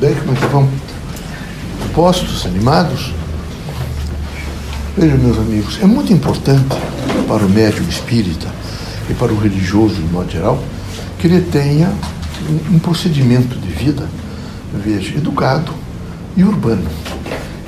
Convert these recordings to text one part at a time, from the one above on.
Como é vão? Postos, animados? Vejam, meus amigos, é muito importante para o médium espírita e para o religioso, de modo geral, que ele tenha um procedimento de vida, veja, educado e urbano.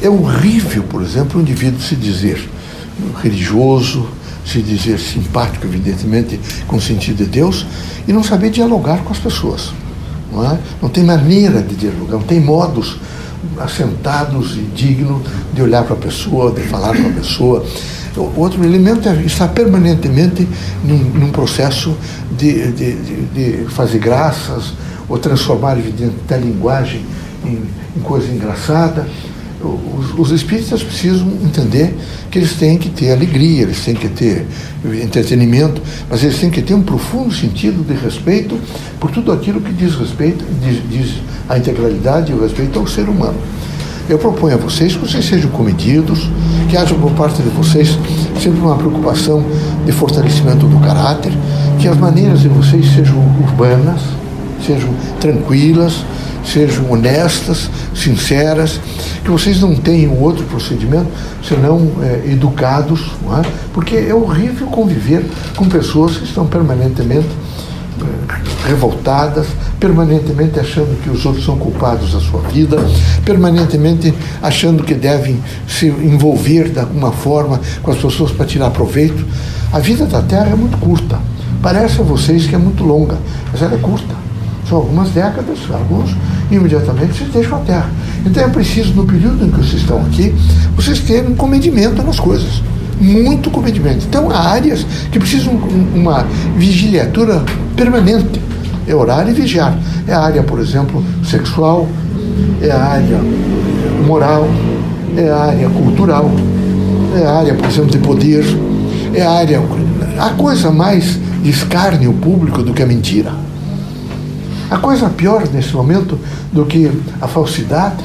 É horrível, por exemplo, o indivíduo se dizer religioso, se dizer simpático, evidentemente, com o sentido de Deus, e não saber dialogar com as pessoas. Não, é? não tem maneira de dialogar, não tem modos assentados e dignos de olhar para a pessoa, de falar com a pessoa. O outro elemento é estar permanentemente num, num processo de, de, de, fazer graças ou transformar, evidentemente, a linguagem em, em coisa engraçada os, os espíritas precisam entender que eles têm que ter alegria, eles têm que ter entretenimento, mas eles têm que ter um profundo sentido de respeito por tudo aquilo que diz respeito, diz, diz a integralidade e o respeito ao ser humano. Eu proponho a vocês que vocês sejam comedidos, que haja por parte de vocês sempre uma preocupação de fortalecimento do caráter, que as maneiras de vocês sejam urbanas, sejam tranquilas, sejam honestas, sinceras, que vocês não tenham outro procedimento senão é, educados, é? porque é horrível conviver com pessoas que estão permanentemente é, revoltadas, permanentemente achando que os outros são culpados da sua vida, permanentemente achando que devem se envolver de alguma forma com as pessoas para tirar proveito. A vida da Terra é muito curta. Parece a vocês que é muito longa, mas ela é curta. São algumas décadas, alguns imediatamente vocês deixam a terra. Então é preciso, no período em que vocês estão aqui, vocês terem um comedimento nas coisas. Muito comedimento. Então há áreas que precisam uma vigiliatura permanente. É orar e vigiar. É a área, por exemplo, sexual, é a área moral, é a área cultural, é a área, por exemplo, de poder, é a área. A coisa mais de escárnio público do que a mentira. A coisa pior nesse momento do que a falsidade.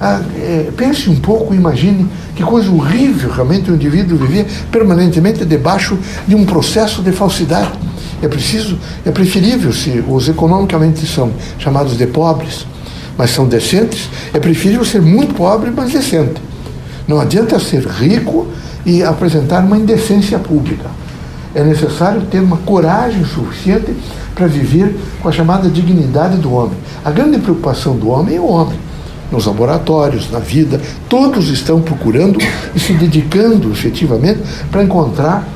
É, pense um pouco, imagine que coisa horrível realmente o indivíduo viver permanentemente debaixo de um processo de falsidade. É preciso, é preferível se os economicamente são chamados de pobres, mas são decentes, é preferível ser muito pobre, mas decente. Não adianta ser rico e apresentar uma indecência pública. É necessário ter uma coragem suficiente para viver com a chamada dignidade do homem. A grande preocupação do homem é o homem. Nos laboratórios, na vida, todos estão procurando e se dedicando efetivamente para encontrar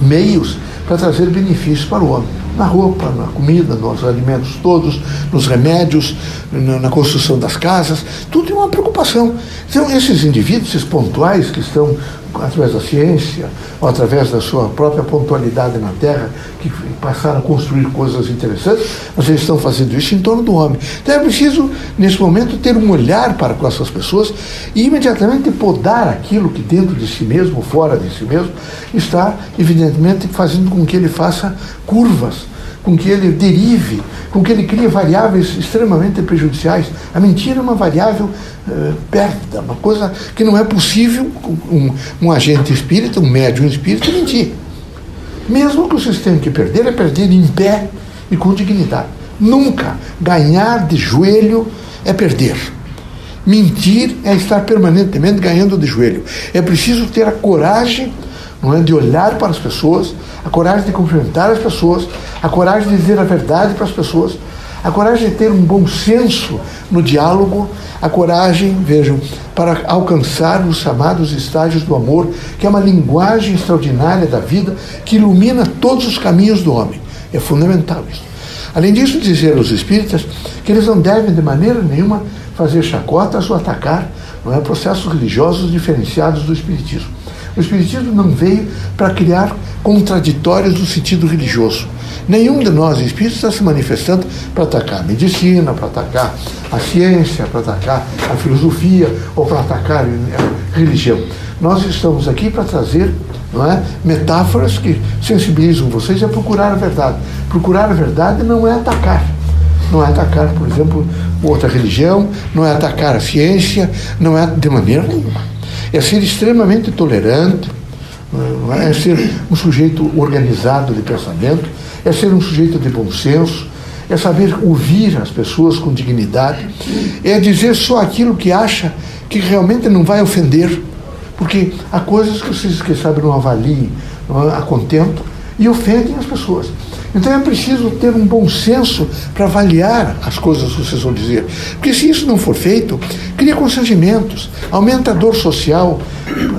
meios para trazer benefícios para o homem. Na roupa, na comida, nos alimentos todos, nos remédios, na, construção das casas, tudo é uma preocupação. Então, esses indivíduos, esses pontuais que estão através da ciência, ou através da sua própria pontualidade na Terra, que passaram a construir coisas interessantes, mas eles estão fazendo isso em torno do homem. Então é preciso, nesse momento, ter um olhar para com essas pessoas e imediatamente podar aquilo que dentro de si mesmo, fora de si mesmo, está, evidentemente, fazendo com que ele faça curvas com que ele derive, com que ele crie variáveis extremamente prejudiciais. A mentira é uma variável uh, pérfida, uma coisa que não é possível um, um agente espírita, um médium espírita, mentir. Mesmo que vocês tenham que perder, é perder em pé e com dignidade. Nunca ganhar de joelho é perder. Mentir é estar permanentemente ganhando de joelho. É preciso ter a coragem não é, de olhar para as pessoas, a coragem de cumprimentar as pessoas, a coragem de dizer a verdade para as pessoas, a coragem de ter um bom senso no diálogo, a coragem, vejam, para alcançar os chamados estágios do amor, que é uma linguagem extraordinária da vida que ilumina todos os caminhos do homem. É fundamental isso. Além disso, dizer aos espíritas que eles não devem de maneira nenhuma fazer chacotas ou atacar não é, processos religiosos diferenciados do espiritismo. O Espiritismo não veio para criar contraditórios no sentido religioso. Nenhum de nós espíritos está se manifestando para atacar a medicina, para atacar a ciência, para atacar a filosofia ou para atacar a religião. Nós estamos aqui para trazer não é, metáforas que sensibilizam vocês a procurar a verdade. Procurar a verdade não é atacar. Não é atacar, por exemplo, outra religião, não é atacar a ciência, não é de maneira nenhuma é ser extremamente tolerante, é ser um sujeito organizado de pensamento, é ser um sujeito de bom senso, é saber ouvir as pessoas com dignidade, é dizer só aquilo que acha que realmente não vai ofender, porque há coisas que vocês, que sabe, não avaliem não é, a contento e ofendem as pessoas. Então é preciso ter um bom senso para avaliar as coisas que vocês vão dizer. Porque se isso não for feito, cria constrangimentos, aumenta a dor social,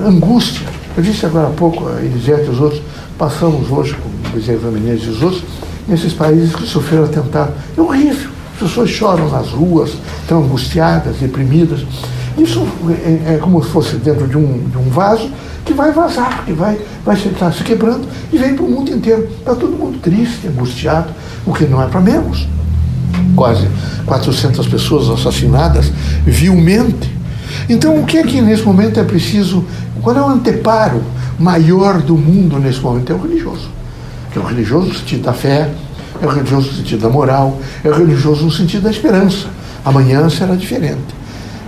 angústia. Eu disse agora há pouco, a Elisete e os outros, passamos hoje com o Bezerra Menezes e os outros, nesses países que sofreram atentado. É horrível. As pessoas choram nas ruas, estão angustiadas, deprimidas. Isso é, é como se fosse dentro de um, de um vaso vai vazar, que vai, vai estar se quebrando e vem para o mundo inteiro. Está todo mundo triste, angustiado, o que não é para menos. Quase 400 pessoas assassinadas vilmente. Então, o que é que nesse momento é preciso? Qual é o anteparo maior do mundo nesse momento? É o religioso. É o religioso no sentido da fé, é o religioso no sentido da moral, é o religioso no sentido da esperança. Amanhã será diferente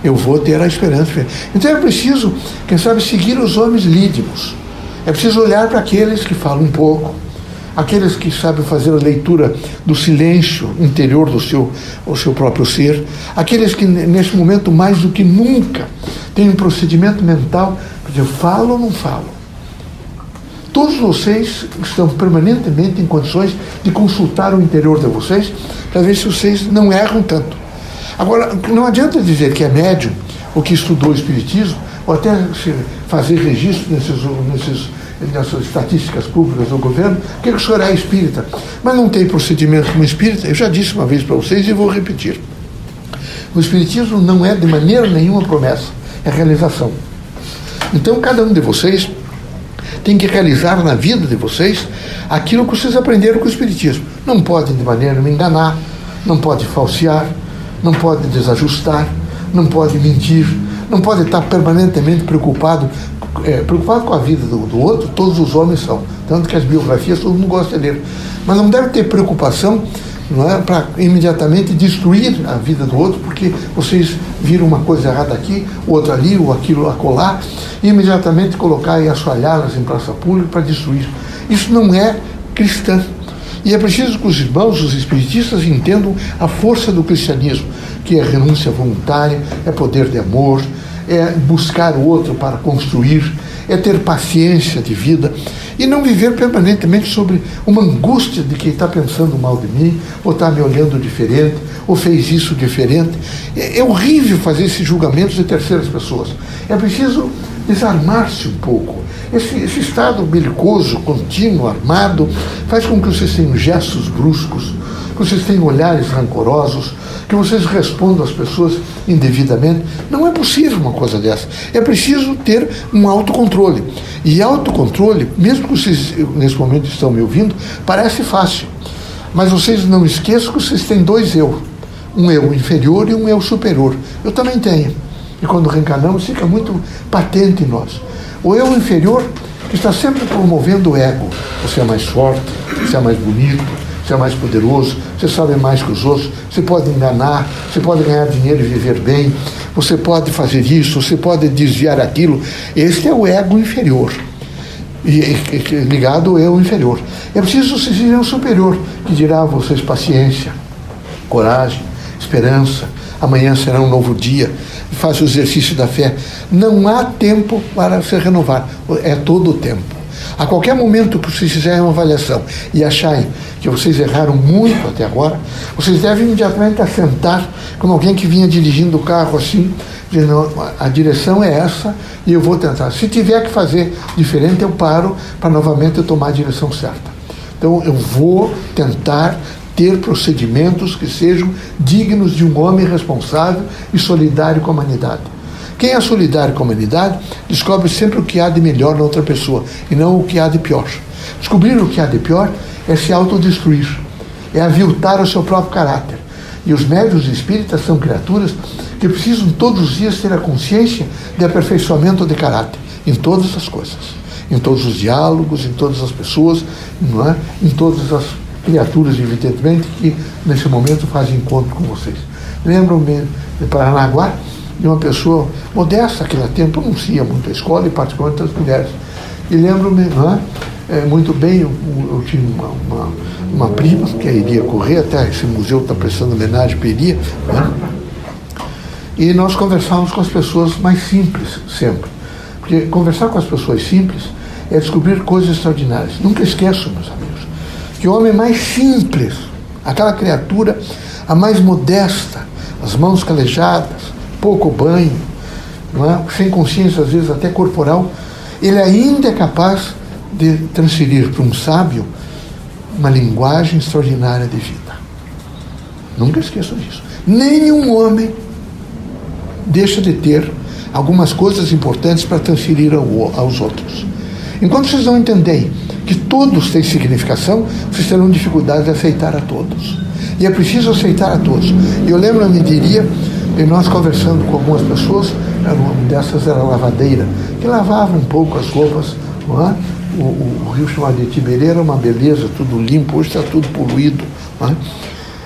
eu vou ter a esperança. Então é preciso, quem sabe, seguir os homens lídimos. É preciso olhar para aqueles que falam um pouco, aqueles que sabem fazer a leitura do silêncio interior do seu, o seu próprio ser, aqueles que nesse momento mais do que nunca têm um procedimento mental para dizer, falo ou não falo. Todos vocês estão permanentemente em condições de consultar o interior de vocês para ver se vocês não erram tanto. Agora, não adianta dizer que é médium ou que estudou Espiritismo, ou até fazer registro nesses, nesses, nessas estatísticas públicas do governo, que o senhor é espírita. Mas não tem procedimento como espírita. Eu já disse uma vez para vocês e vou repetir. O Espiritismo não é de maneira nenhuma promessa, é realização. Então, cada um de vocês tem que realizar na vida de vocês aquilo que vocês aprenderam com o Espiritismo. Não pode de maneira nenhuma enganar, não pode falsear, não pode desajustar, não pode mentir, não pode estar permanentemente preocupado, é, preocupado com a vida do, do, outro, todos os homens são. Tanto que as biografias todo mundo gosta de ler. Mas não deve ter preocupação não é, para imediatamente destruir a vida do outro, porque vocês viram uma coisa errada aqui, outra ali, ou aquilo acolá, e imediatamente colocar e assoalhá-las em praça pública para destruir. Isso não é cristão. E é preciso que os irmãos, os espiritistas, entendam a força do cristianismo, que é renúncia voluntária, é poder de amor, é buscar o outro para construir, é ter paciência de vida e não viver permanentemente sobre uma angústia de quem está pensando mal de mim, ou está me olhando diferente, ou fez isso diferente. É, é horrível fazer esses julgamentos de terceiras pessoas. É preciso desarmar-se um pouco. Esse, esse, estado belicoso, contínuo, armado, faz com que vocês tenham gestos bruscos, que vocês tenham olhares rancorosos, que vocês respondam às pessoas indevidamente. Não é possível uma coisa dessa. É preciso ter um autocontrole. E autocontrole, mesmo que vocês nesse momento estão me ouvindo, parece fácil. Mas vocês não esqueçam que vocês têm dois eu. Um eu inferior e um eu superior. Eu também tenho. E quando reencarnamos, fica muito patente em nós. O eu inferior que está sempre promovendo o ego. Você é mais forte, você é mais bonito, você é mais poderoso, você sabe mais que os outros, você pode enganar, você pode ganhar dinheiro e viver bem, você pode fazer isso, você pode desviar aquilo. Este é o ego inferior. E, e, ligado ao eu inferior. É preciso se ser um superior, que dirá a vocês paciência, coragem, esperança. Amanhã será um novo dia faz o exercício da fé. Não há tempo para se renovar, é todo o tempo. A qualquer momento que vocês fizerem uma avaliação e acharem que vocês erraram muito até agora, vocês devem imediatamente assentar como alguém que vinha dirigindo o carro assim, dizendo, a direção é essa e eu vou tentar. Se tiver que fazer diferente, eu paro para novamente eu tomar a direção certa. Então eu vou tentar ter procedimentos que sejam dignos de um homem responsável e solidário com a humanidade. Quem é solidário com a humanidade descobre sempre o que há de melhor na outra pessoa e não o que há de pior. Descobrir o que há de pior é se autodestruir, é aviltar o seu próprio caráter. E os médios espíritas são criaturas que precisam todos os dias ter a consciência de aperfeiçoamento de caráter em todas as coisas, em todos os diálogos, em todas as pessoas, não é? em todas as criaturas, evidentemente, que nesse momento fazem encontro com vocês. Lembro-me de Paranaguá, de uma pessoa modesta naquele tempo, não ia muito à escola, e particularmente as mulheres. E lembro-me é, é, muito bem, eu, eu tinha uma, uma, uma, prima que iria correr, até esse museu está prestando homenagem para iria, né? e nós conversávamos com as pessoas mais simples, sempre. Porque conversar com as pessoas simples é descobrir coisas extraordinárias. Nunca esqueçam, meus amigos, que o homem mais simples, aquela criatura a mais modesta, as mãos calejadas, pouco banho, é? sem consciência, às vezes até corporal, ele ainda é capaz de transferir para um sábio uma linguagem extraordinária de vida. Nunca esqueçam disso. Nenhum homem deixa de ter algumas coisas importantes para transferir ao, aos outros. Enquanto vocês não entenderem que todos têm significação, vocês terão dificuldade de aceitar a todos. E é preciso aceitar a todos. Eu lembro-me, diria, e nós conversando com algumas pessoas, uma dessas era a lavadeira, que lavava um pouco as roupas, não é? o, o, o, rio chamado de Tiberê era uma beleza, tudo limpo, hoje está tudo poluído. É?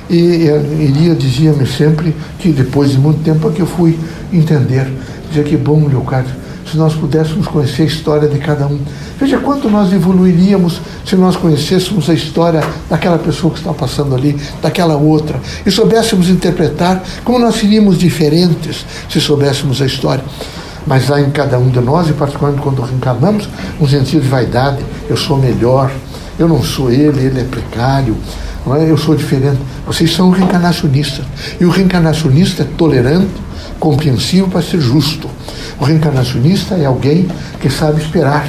E, Elia dizia-me sempre que depois de muito tempo é que eu fui entender, dizia que bom, Leocádio, se nós pudéssemos conhecer a história de cada um. Veja quanto nós evoluiríamos se nós conhecêssemos a história daquela pessoa que está passando ali, daquela outra, e soubéssemos interpretar como nós seríamos diferentes se soubéssemos a história. Mas há em cada um de nós, e particularmente quando reencarnamos, um sentido de vaidade. Eu sou melhor, eu não sou ele, ele é precário, é? eu sou diferente. Vocês são reencarnacionistas. E o reencarnacionista é tolerante, compreensivo para ser justo. O reencarnacionista é alguém que sabe esperar.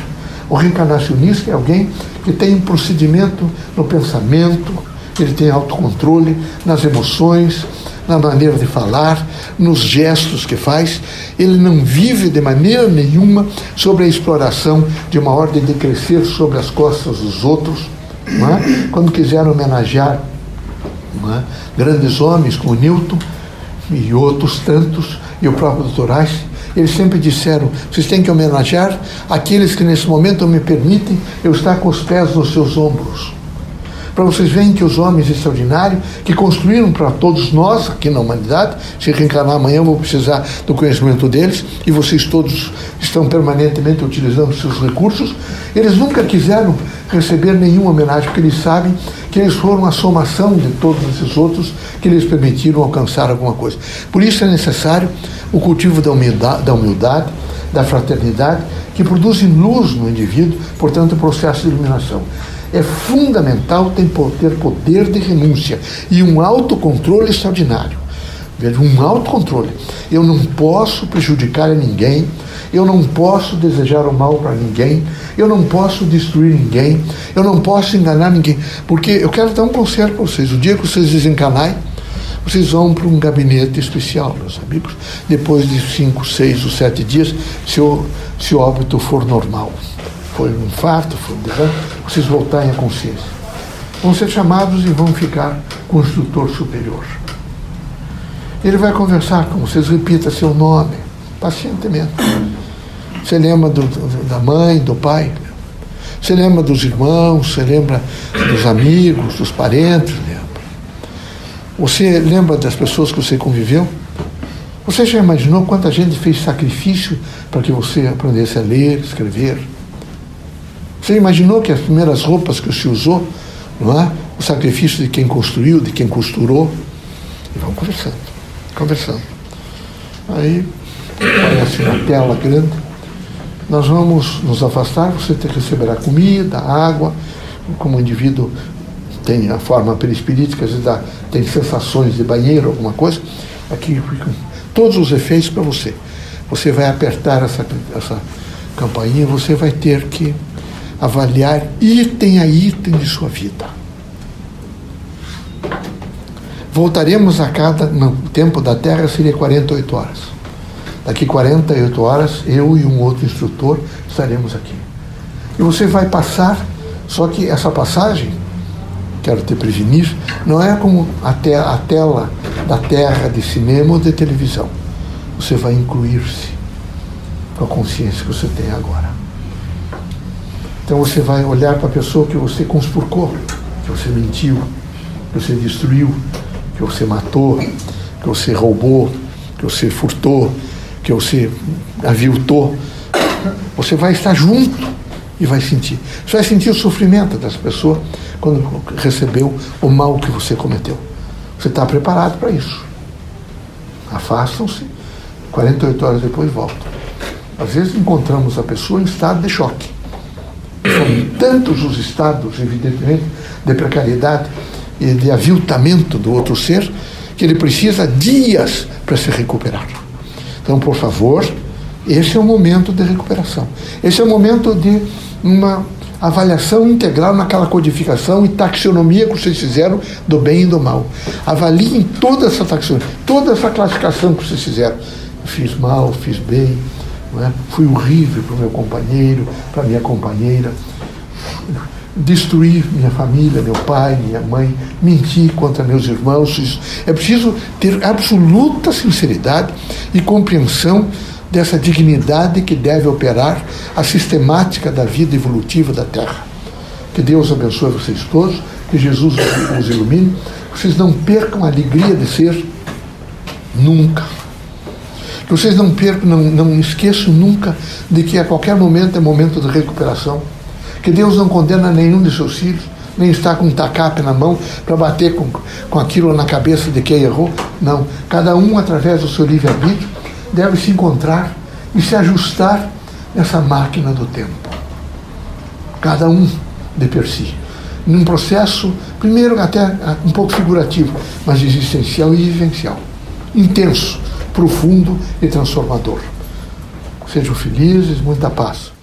O reencarnacionista é alguém que tem um procedimento no pensamento, ele tem autocontrole nas emoções, na maneira de falar, nos gestos que faz. Ele não vive de maneira nenhuma sobre a exploração de uma ordem de crescer sobre as costas dos outros. É? Quando quiseram homenagear é? grandes homens como Newton e outros tantos, e o próprio Dr. eles sempre disseram: vocês têm que homenagear aqueles que nesse momento me permitem eu estar com os pés nos seus ombros. Para vocês verem que os homens extraordinários que construíram para todos nós aqui na humanidade, se reencarnar amanhã eu vou precisar do conhecimento deles e vocês todos estão permanentemente utilizando seus recursos, eles nunca quiseram receber nenhuma homenagem porque eles sabem que eles foram a somação de todos esses outros que lhes permitiram alcançar alguma coisa. Por isso é necessário o cultivo da humildade, da, humildade, da fraternidade, que produzem luz no indivíduo, portanto, o processo de iluminação é fundamental ter poder de renúncia e um autocontrole extraordinário. Um autocontrole. Eu não posso prejudicar a ninguém, eu não posso desejar o mal para ninguém, eu não posso destruir ninguém, eu não posso enganar ninguém. Porque eu quero dar um conselho para vocês: o dia que vocês desencanarem, vocês vão para um gabinete especial, meus amigos, depois de cinco, seis ou sete dias, se o, se o óbito for normal foi um infarto, foi um derrame, vocês voltarem à consciência. Vão ser chamados e vão ficar com o instrutor superior. Ele vai conversar com vocês, repita seu nome, pacientemente. Você lembra do, da mãe, do pai? Você lembra dos irmãos? Você lembra dos amigos, dos parentes? Lembra? Você lembra das pessoas que você conviveu? Você já imaginou quanta gente fez sacrifício para que você aprendesse a ler, escrever? Você imaginou que as primeiras roupas que você usou, não é? O sacrifício de quem construiu, de quem costurou. E vamos conversando, conversando. Aí aparece uma tela grande. Nós vamos nos afastar, você tem que receber a comida, água, como o indivíduo tem a forma perispirítica, às vezes dá, tem sensações de banheiro, alguma coisa. Aqui ficam todos os efeitos para você. Você vai apertar essa, essa campainha, você vai ter que avaliar item a item de sua vida. Voltaremos a cada. No tempo da Terra seria 48 horas. Daqui 48 horas, eu e um outro instrutor estaremos aqui. E você vai passar, só que essa passagem, quero te prevenir, não é como a, te a tela da Terra de cinema ou de televisão. Você vai incluir-se com a consciência que você tem agora. Então você vai olhar para a pessoa que você conspurcou, que você mentiu, que você destruiu, que você matou, que você roubou, que você furtou, que você aviltou. Você vai estar junto e vai sentir. Você vai sentir o sofrimento dessa pessoa quando recebeu o mal que você cometeu. Você está preparado para isso. Afastam-se, 48 horas depois voltam. Às vezes encontramos a pessoa em estado de choque. São tantos os estados, evidentemente, de precariedade e de aviltamento do outro ser, que ele precisa dias para se recuperar. Então, por favor, esse é o momento de recuperação. Esse é o momento de uma avaliação integral naquela codificação e taxonomia que vocês fizeram do bem e do mal. Avaliem toda essa taxonomia, toda essa classificação que vocês fizeram. Fiz mal, fiz bem, é? fui horrível para o meu companheiro, para minha companheira, destruí minha família, meu pai, minha mãe, menti contra meus irmãos. É preciso ter absoluta sinceridade e compreensão dessa dignidade que deve operar a sistemática da vida evolutiva da Terra. Que Deus abençoe vocês todos, que Jesus os ilumine, que vocês não percam a alegria de ser nunca. Que vocês não percam, não, não esqueçam nunca de que a qualquer momento é momento de recuperação. Que Deus não condena nenhum de seus filhos, nem está com um tacape na mão para bater com, com aquilo na cabeça de quem errou. Não. Cada um, através do seu livre-arbítrio, deve se encontrar e se ajustar nessa máquina do tempo. Cada um de per si. Num processo, primeiro até ah, um pouco figurativo, mas existencial e vivencial. Intenso, profundo e transformador. Sejam felizes, muita paz.